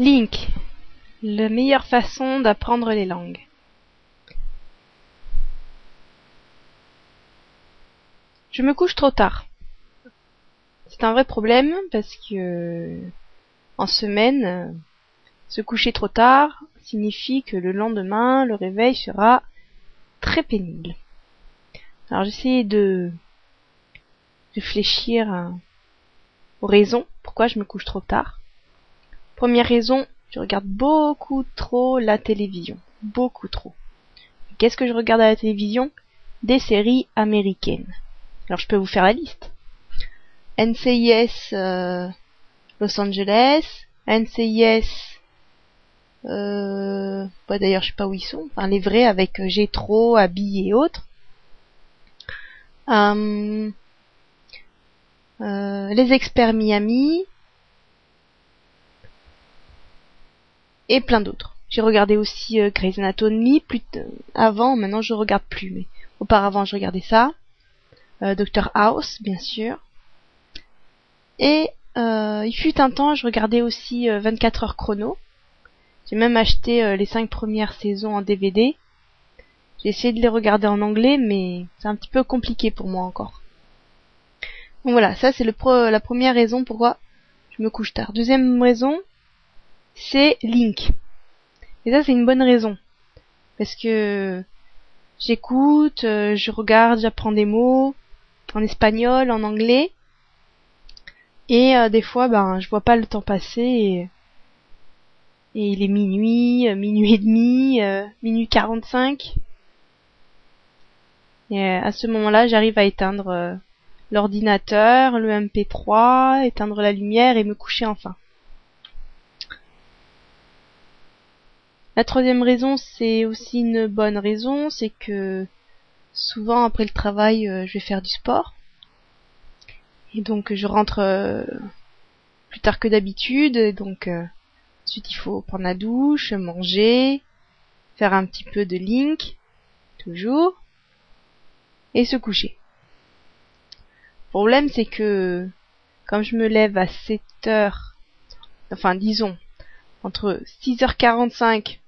Link. La meilleure façon d'apprendre les langues. Je me couche trop tard. C'est un vrai problème parce que en semaine, se coucher trop tard signifie que le lendemain, le réveil sera très pénible. Alors j'essaie de réfléchir aux raisons pourquoi je me couche trop tard. Première raison, je regarde beaucoup trop la télévision. Beaucoup trop. Qu'est-ce que je regarde à la télévision? Des séries américaines. Alors je peux vous faire la liste. NCIS euh, Los Angeles, NCIS euh, bah d'ailleurs je sais pas où ils sont, enfin les vrais avec Gétro, Abby et autres. Euh, euh, les experts Miami et plein d'autres. J'ai regardé aussi euh, Grey's Anatomy plus avant, maintenant je regarde plus, mais auparavant je regardais ça. Euh, Dr House, bien sûr. Et euh, il fut un temps, je regardais aussi 24 heures chrono. J'ai même acheté les 5 premières saisons en DVD. J'ai essayé de les regarder en anglais, mais c'est un petit peu compliqué pour moi encore. Donc voilà, ça c'est la première raison pourquoi je me couche tard. Deuxième raison, c'est Link. Et ça c'est une bonne raison. Parce que j'écoute, euh, je regarde, j'apprends des mots en espagnol, en anglais. Et euh, des fois, ben, je vois pas le temps passer et, il est minuit, euh, minuit et demi, minuit 45. Et à ce moment-là, j'arrive à éteindre l'ordinateur, le MP3, éteindre la lumière et me coucher enfin. La troisième raison, c'est aussi une bonne raison, c'est que souvent après le travail, euh, je vais faire du sport. Et donc je rentre euh, plus tard que d'habitude, donc euh, ensuite il faut prendre la douche, manger, faire un petit peu de link, toujours, et se coucher problème, c'est que comme je me lève à 7 heures, enfin disons, entre 6h45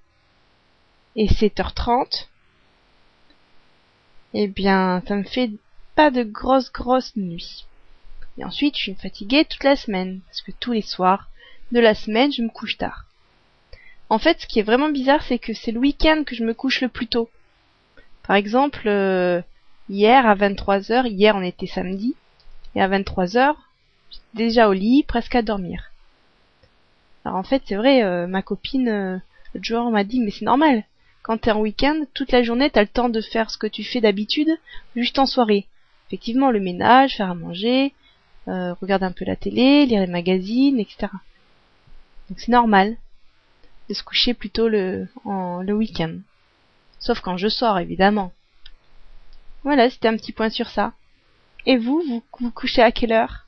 et 7h30, eh bien, ça me fait pas de grosses grosses nuits. Et ensuite, je suis fatiguée toute la semaine, parce que tous les soirs de la semaine, je me couche tard. En fait, ce qui est vraiment bizarre, c'est que c'est le week-end que je me couche le plus tôt. Par exemple, euh, hier à 23h, hier on était samedi, et à 23 heures, j'étais déjà au lit, presque à dormir. Alors en fait, c'est vrai, euh, ma copine, euh, l'autre jour, m'a dit, mais c'est normal. Quand t'es en week-end, toute la journée, t'as le temps de faire ce que tu fais d'habitude, juste en soirée. Effectivement, le ménage, faire à manger, euh, regarder un peu la télé, lire les magazines, etc. Donc c'est normal de se coucher plutôt le, en, le week-end. Sauf quand je sors, évidemment. Voilà, c'était un petit point sur ça. Et vous, vous vous couchez à quelle heure?